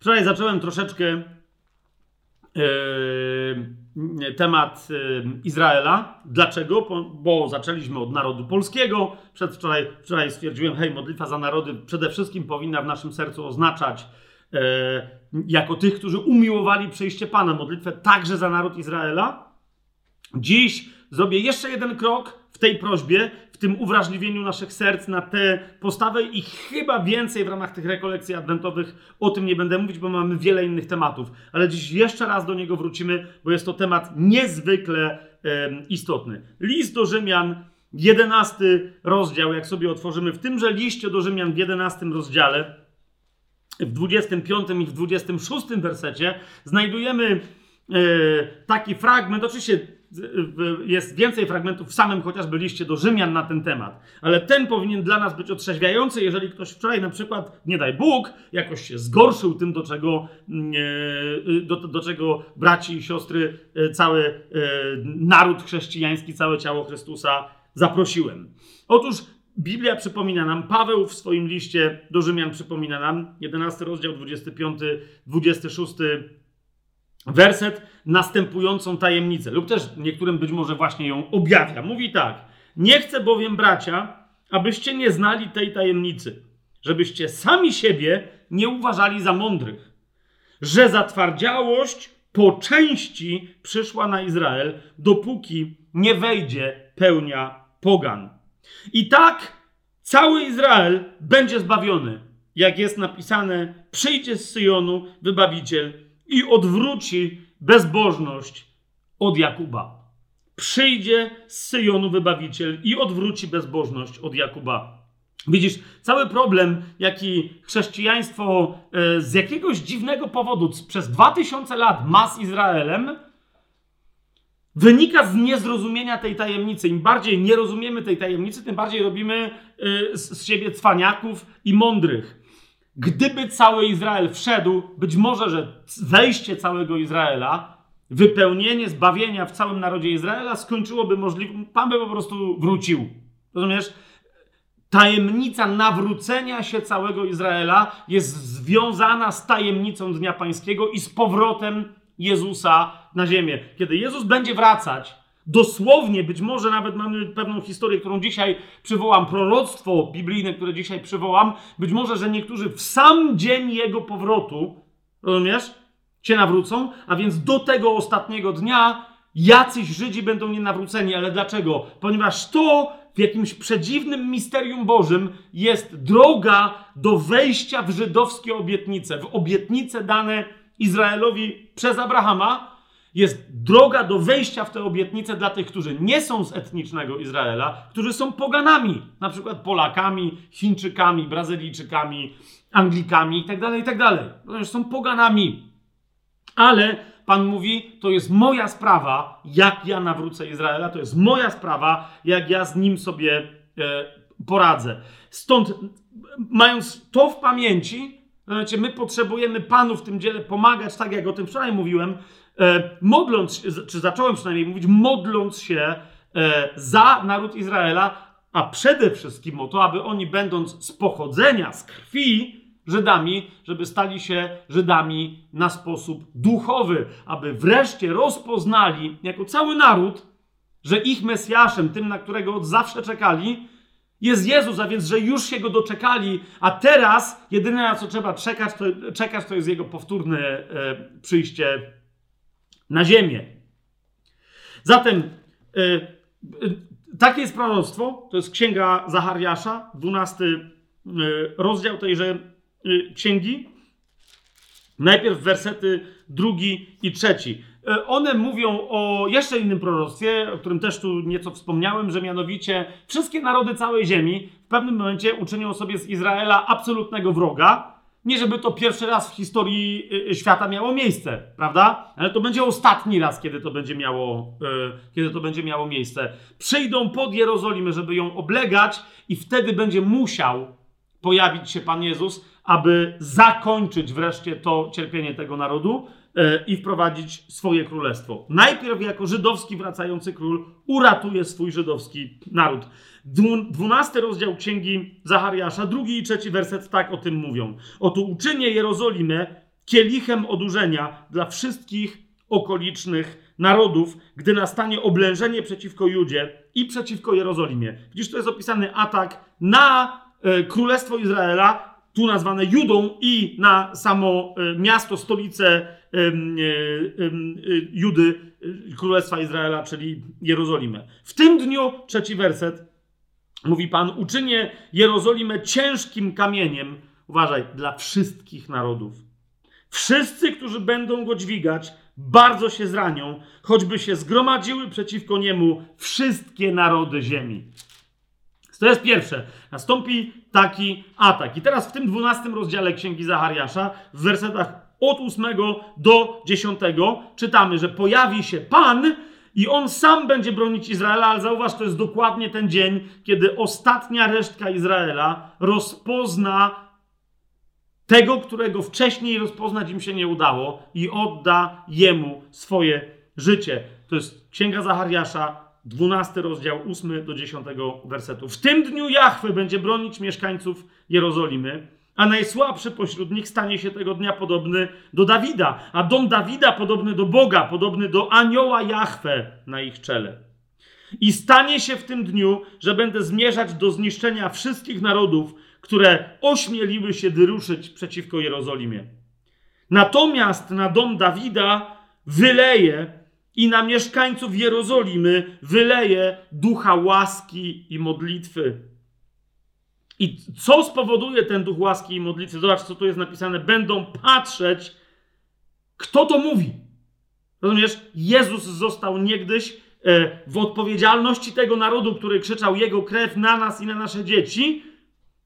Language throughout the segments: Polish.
Wczoraj zacząłem troszeczkę yy, temat yy, Izraela. Dlaczego? Bo, bo zaczęliśmy od narodu polskiego. Przedwczoraj wczoraj stwierdziłem, hej, modlitwa za narody przede wszystkim powinna w naszym sercu oznaczać yy, jako tych, którzy umiłowali przejście Pana, modlitwę także za naród Izraela. Dziś zrobię jeszcze jeden krok w tej prośbie, w tym uwrażliwieniu naszych serc na tę postawę i chyba więcej w ramach tych rekolekcji adwentowych o tym nie będę mówić, bo mamy wiele innych tematów. Ale dziś jeszcze raz do niego wrócimy, bo jest to temat niezwykle e, istotny. List do Rzymian, 11 rozdział, jak sobie otworzymy, w tymże liście do Rzymian w 11 rozdziale, w 25 i w 26 wersecie znajdujemy e, taki fragment, oczywiście jest więcej fragmentów w samym chociażby liście do Rzymian na ten temat, ale ten powinien dla nas być otrzeźwiający, jeżeli ktoś wczoraj na przykład, nie daj Bóg, jakoś się zgorszył tym, do czego, mm, e, do, do czego braci i siostry, e, cały e, naród chrześcijański, całe ciało Chrystusa zaprosiłem. Otóż Biblia przypomina nam, Paweł w swoim liście do Rzymian przypomina nam, 11 rozdział, 25, 26 werset następującą tajemnicę, lub też niektórym być może właśnie ją objawia. Mówi tak: Nie chcę bowiem, bracia, abyście nie znali tej tajemnicy, żebyście sami siebie nie uważali za mądrych, że zatwardziałość po części przyszła na Izrael, dopóki nie wejdzie pełnia pogan. I tak cały Izrael będzie zbawiony. Jak jest napisane, przyjdzie z Syjonu wybawiciel i odwróci bezbożność od Jakuba. Przyjdzie z Syjonu wybawiciel i odwróci bezbożność od Jakuba. Widzisz, cały problem, jaki chrześcijaństwo e, z jakiegoś dziwnego powodu przez 2000 lat ma z Izraelem, wynika z niezrozumienia tej tajemnicy. Im bardziej nie rozumiemy tej tajemnicy, tym bardziej robimy e, z siebie cwaniaków i mądrych. Gdyby cały Izrael wszedł, być może, że wejście całego Izraela, wypełnienie zbawienia w całym narodzie Izraela skończyłoby możliwe. Pan by po prostu wrócił. Rozumiesz? Tajemnica nawrócenia się całego Izraela jest związana z tajemnicą Dnia Pańskiego i z powrotem Jezusa na ziemię. Kiedy Jezus będzie wracać, Dosłownie, być może nawet mamy pewną historię, którą dzisiaj przywołam, proroctwo biblijne, które dzisiaj przywołam. Być może, że niektórzy w sam dzień jego powrotu, rozumiesz, się nawrócą, a więc do tego ostatniego dnia jacyś Żydzi będą nienawróceni. Ale dlaczego? Ponieważ to w jakimś przedziwnym misterium Bożym jest droga do wejścia w żydowskie obietnice, w obietnice dane Izraelowi przez Abrahama, jest droga do wejścia w tę obietnicę dla tych, którzy nie są z etnicznego Izraela, którzy są poganami, na przykład Polakami, Chińczykami, Brazylijczykami, Anglikami itd., tak itd. Tak są poganami. Ale Pan mówi, to jest moja sprawa, jak ja nawrócę Izraela, to jest moja sprawa, jak ja z nim sobie e, poradzę. Stąd, mając to w pamięci, my potrzebujemy Panu w tym dziele pomagać, tak jak o tym wczoraj mówiłem, E, modląc, czy zacząłem przynajmniej mówić, modląc się e, za naród Izraela, a przede wszystkim o to, aby oni, będąc z pochodzenia, z krwi Żydami, żeby stali się Żydami na sposób duchowy, aby wreszcie rozpoznali jako cały naród, że ich Mesjaszem, tym, na którego od zawsze czekali, jest Jezus, a więc, że już się go doczekali, a teraz jedyne na co trzeba czekać, to, czekać, to jest jego powtórne e, przyjście ziemię. Zatem yy, takie jest proroctwo, to jest księga Zachariasza, 12 yy, rozdział tejże księgi. Najpierw wersety drugi i trzeci. One mówią o jeszcze innym proroctwie, o którym też tu nieco wspomniałem, że mianowicie wszystkie narody całej ziemi w pewnym momencie uczynią sobie z Izraela absolutnego wroga, nie, żeby to pierwszy raz w historii y, y, świata miało miejsce, prawda? Ale to będzie ostatni raz, kiedy to będzie miało, y, kiedy to będzie miało miejsce. Przyjdą pod Jerozolimę, żeby ją oblegać, i wtedy będzie musiał pojawić się Pan Jezus, aby zakończyć wreszcie to cierpienie tego narodu i wprowadzić swoje królestwo. Najpierw jako żydowski wracający król uratuje swój żydowski naród. Dwunasty rozdział księgi Zachariasza, drugi i trzeci werset tak o tym mówią. Oto uczynię Jerozolimę kielichem odurzenia dla wszystkich okolicznych narodów, gdy nastanie oblężenie przeciwko Judzie i przeciwko Jerozolimie. Widzisz, to jest opisany atak na e, Królestwo Izraela, tu nazwane Judą, i na samo e, miasto, stolicę e, e, Judy, e, Królestwa Izraela, czyli Jerozolimę. W tym dniu, trzeci werset, mówi Pan, uczynię Jerozolimę ciężkim kamieniem, uważaj, dla wszystkich narodów. Wszyscy, którzy będą go dźwigać, bardzo się zranią, choćby się zgromadziły przeciwko niemu wszystkie narody ziemi. To jest pierwsze. Nastąpi taki atak. I teraz w tym dwunastym rozdziale Księgi Zachariasza, w wersetach od 8 do 10 czytamy, że pojawi się Pan i on sam będzie bronić Izraela, ale zauważ, to jest dokładnie ten dzień, kiedy ostatnia resztka Izraela rozpozna tego, którego wcześniej rozpoznać im się nie udało i odda jemu swoje życie. To jest Księga Zachariasza, 12 rozdział, 8 do 10 wersetu. W tym dniu Jahwe będzie bronić mieszkańców Jerozolimy, a najsłabszy pośród nich stanie się tego dnia podobny do Dawida, a dom Dawida podobny do Boga, podobny do anioła Jahwe na ich czele. I stanie się w tym dniu, że będę zmierzać do zniszczenia wszystkich narodów, które ośmieliły się wyruszyć przeciwko Jerozolimie. Natomiast na dom Dawida wyleje i na mieszkańców Jerozolimy wyleje ducha łaski i modlitwy. I co spowoduje ten duch łaski i modlitwy? Zobacz, co tu jest napisane. Będą patrzeć, kto to mówi. Rozumiesz? Jezus został niegdyś e, w odpowiedzialności tego narodu, który krzyczał Jego krew na nas i na nasze dzieci,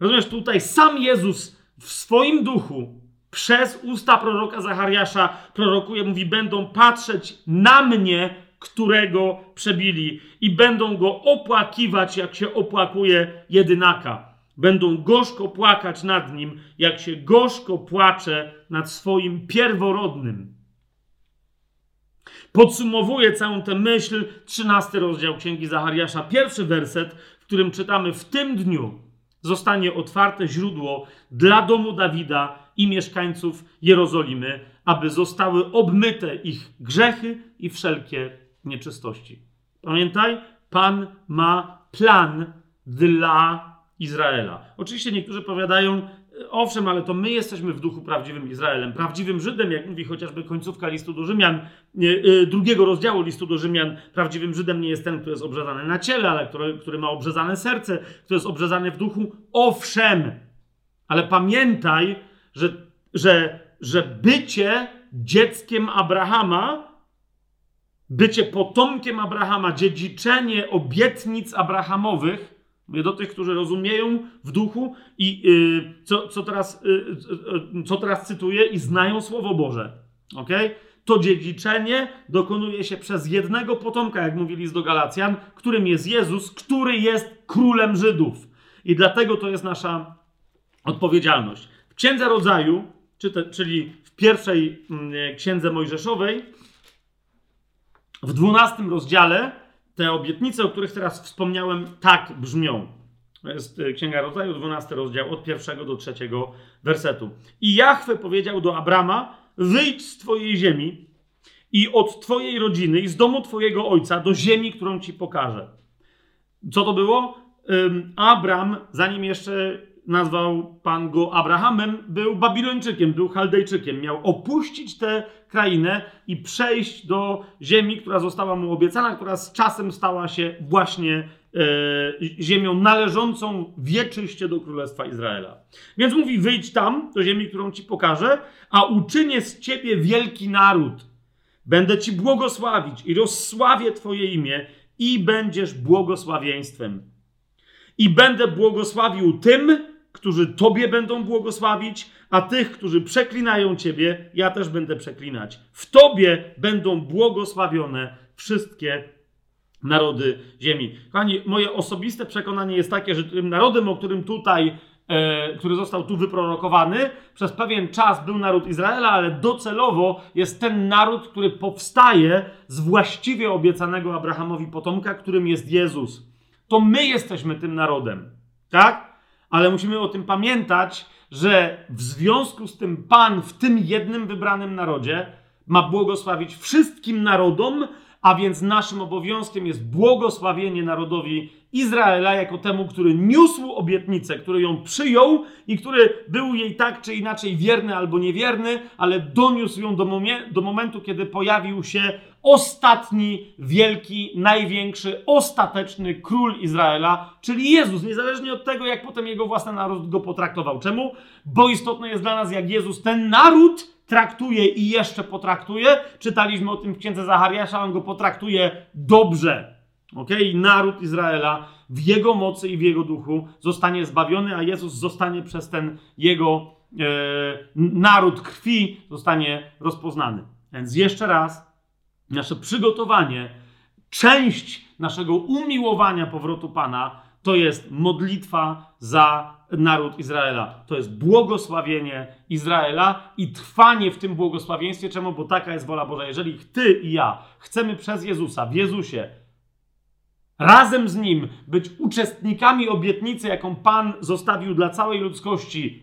Rozumiesz, tutaj sam Jezus w swoim duchu przez usta proroka Zachariasza prorokuje, mówi, będą patrzeć na mnie, którego przebili i będą go opłakiwać, jak się opłakuje jedynaka. Będą gorzko płakać nad nim, jak się gorzko płacze nad swoim pierworodnym. Podsumowuje całą tę myśl 13 rozdział Księgi Zachariasza, pierwszy werset, w którym czytamy w tym dniu zostanie otwarte źródło dla domu Dawida i mieszkańców Jerozolimy, aby zostały obmyte ich grzechy i wszelkie nieczystości. Pamiętaj, Pan ma plan dla Izraela. Oczywiście niektórzy powiadają, Owszem, ale to my jesteśmy w duchu prawdziwym Izraelem, prawdziwym Żydem, jak mówi chociażby końcówka listu do Rzymian, y, drugiego rozdziału listu do Rzymian. Prawdziwym Żydem nie jest ten, który jest obrzezany na ciele, ale który, który ma obrzezane serce, który jest obrzezany w duchu. Owszem, ale pamiętaj, że, że, że bycie dzieckiem Abrahama, bycie potomkiem Abrahama, dziedziczenie obietnic Abrahamowych, Mówię do tych, którzy rozumieją w duchu i yy, co, co, teraz, yy, yy, co teraz cytuję i znają Słowo Boże. Okay? To dziedziczenie dokonuje się przez jednego potomka, jak mówili z do Galacjan, którym jest Jezus, który jest królem Żydów. I dlatego to jest nasza odpowiedzialność. W Księdze Rodzaju, czy te, czyli w pierwszej mm, Księdze Mojżeszowej, w dwunastym rozdziale te obietnice, o których teraz wspomniałem, tak brzmią. To jest e, Księga Rodzaju, 12 rozdział, od pierwszego do trzeciego wersetu. I Jahwe powiedział do Abrama, wyjdź z twojej ziemi i od twojej rodziny i z domu twojego ojca do ziemi, którą ci pokażę. Co to było? Abram, zanim jeszcze nazwał Pan go Abrahamem, był Babilończykiem, był Chaldejczykiem. Miał opuścić tę krainę i przejść do ziemi, która została mu obiecana, która z czasem stała się właśnie e, ziemią należącą wieczyście do Królestwa Izraela. Więc mówi: wyjdź tam, do ziemi, którą ci pokażę, a uczynię z ciebie wielki naród. Będę ci błogosławić i rozsławię twoje imię i będziesz błogosławieństwem. I będę błogosławił tym, którzy Tobie będą błogosławić, a tych, którzy przeklinają Ciebie, ja też będę przeklinać. W Tobie będą błogosławione wszystkie narody ziemi. Kochani, moje osobiste przekonanie jest takie, że tym narodem, o którym tutaj, e, który został tu wyprorokowany, przez pewien czas był naród Izraela, ale docelowo jest ten naród, który powstaje z właściwie obiecanego Abrahamowi potomka, którym jest Jezus. To my jesteśmy tym narodem, tak? Ale musimy o tym pamiętać, że w związku z tym Pan w tym jednym wybranym narodzie ma błogosławić wszystkim narodom, a więc naszym obowiązkiem jest błogosławienie narodowi Izraela jako temu, który niósł obietnicę, który ją przyjął i który był jej tak czy inaczej wierny albo niewierny, ale doniósł ją do, do momentu, kiedy pojawił się ostatni, wielki, największy, ostateczny król Izraela, czyli Jezus, niezależnie od tego, jak potem jego własny naród go potraktował. Czemu? Bo istotne jest dla nas, jak Jezus ten naród traktuje i jeszcze potraktuje. Czytaliśmy o tym w księdze Zachariasza, on go potraktuje dobrze. Okay? Naród Izraela w jego mocy i w jego duchu zostanie zbawiony, a Jezus zostanie przez ten jego e, naród krwi zostanie rozpoznany. Więc jeszcze raz, nasze przygotowanie, część naszego umiłowania powrotu Pana to jest modlitwa za naród Izraela. To jest błogosławienie Izraela i trwanie w tym błogosławieństwie. Czemu? Bo taka jest wola Boża. Jeżeli ty i ja chcemy przez Jezusa, w Jezusie, razem z Nim być uczestnikami obietnicy, jaką Pan zostawił dla całej ludzkości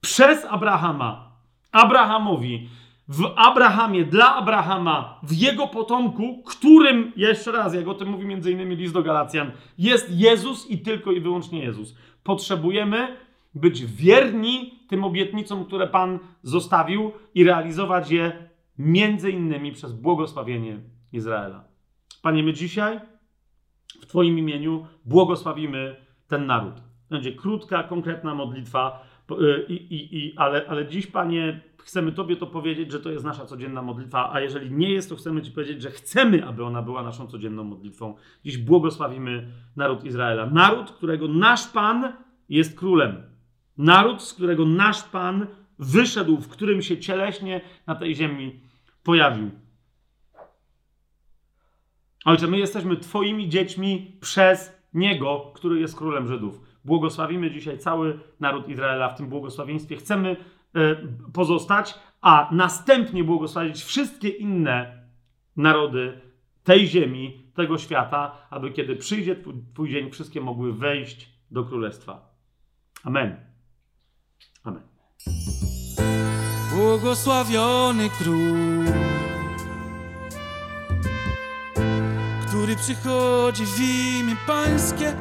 przez Abrahama, Abrahamowi, w Abrahamie, dla Abrahama, w jego potomku, którym, jeszcze raz, jak o tym mówi innymi list do Galacjan, jest Jezus i tylko i wyłącznie Jezus. Potrzebujemy być wierni tym obietnicom, które Pan zostawił i realizować je między innymi przez błogosławienie Izraela. Panie, my dzisiaj w Twoim imieniu błogosławimy ten naród. Będzie krótka, konkretna modlitwa, y, i, i, i, ale, ale dziś, Panie, chcemy Tobie to powiedzieć, że to jest nasza codzienna modlitwa, a jeżeli nie jest, to chcemy Ci powiedzieć, że chcemy, aby ona była naszą codzienną modlitwą. Dziś błogosławimy naród Izraela. Naród, którego nasz Pan jest królem. Naród, z którego nasz Pan wyszedł, w którym się cieleśnie na tej ziemi pojawił. Ojcze, my jesteśmy Twoimi dziećmi przez Niego, który jest królem Żydów. Błogosławimy dzisiaj cały naród Izraela w tym błogosławieństwie. Chcemy e, pozostać, a następnie błogosławić wszystkie inne narody tej ziemi, tego świata, aby kiedy przyjdzie Twój, dzień, wszystkie mogły wejść do królestwa. Amen. Amen. Błogosławiony król, który przychodzi w imię Pańskie.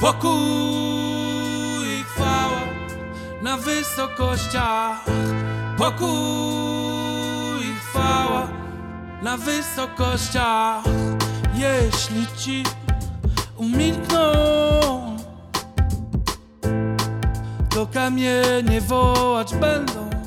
Pokój i chwała na wysokościach. Pokój i chwała na wysokościach. Jeśli ci umilkną, to kamienie wołać będą.